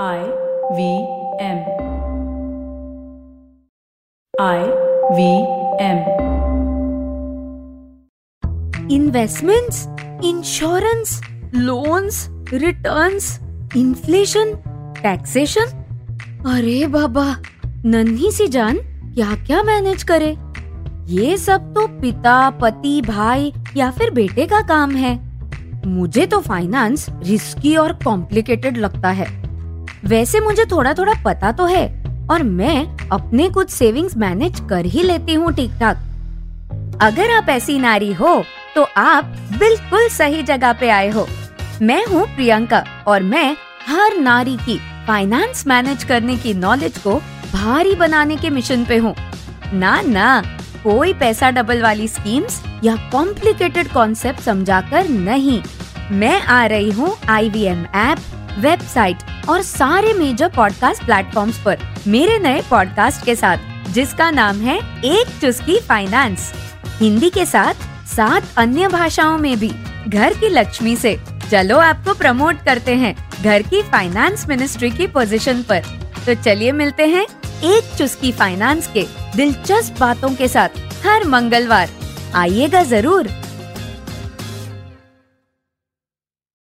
I V M I V M investments insurance loans returns inflation taxation अरे बाबा, नन्ही सी जान क्या क्या मैनेज करे? ये सब तो पिता, पति, भाई या फिर बेटे का काम है। मुझे तो फाइनेंस रिस्की और कॉम्प्लिकेटेड लगता है। वैसे मुझे थोड़ा थोड़ा पता तो है, और मैं अपने कुछ सेविंग्स मैनेज कर ही लेती हूँ ठीक ठाक अगर आप ऐसी नारी हो तो आप बिल्कुल सही जगह पे आए हो। मैं हूँ प्रियंका, और मैं हर नारी की फाइनेंस मैनेज करने की नॉलेज को भारी बनाने के मिशन पे हूँ। ना ना, कोई पैसा डबल वाली स्कीम्स या कॉम्प्लिकेटेड कॉन्सेप्ट समझाकर नहीं। मैं आ रही हूँ आई ऐप वेबसाइट और सारे मेजर पॉडकास्ट प्लेटफॉर्म्स पर मेरे नए पॉडकास्ट के साथ, जिसका नाम है एक चुस्की फाइनेंस हिंदी के साथ सात अन्य भाषाओं में भी घर की लक्ष्मी से चलो आपको प्रमोट करते हैं घर की फाइनेंस मिनिस्ट्री की पोजीशन पर। तो चलिए मिलते हैं एक चुस्की फाइनेंस के दिलचस्प बातों के साथ हर मंगलवार। आइएगा ज़रूर।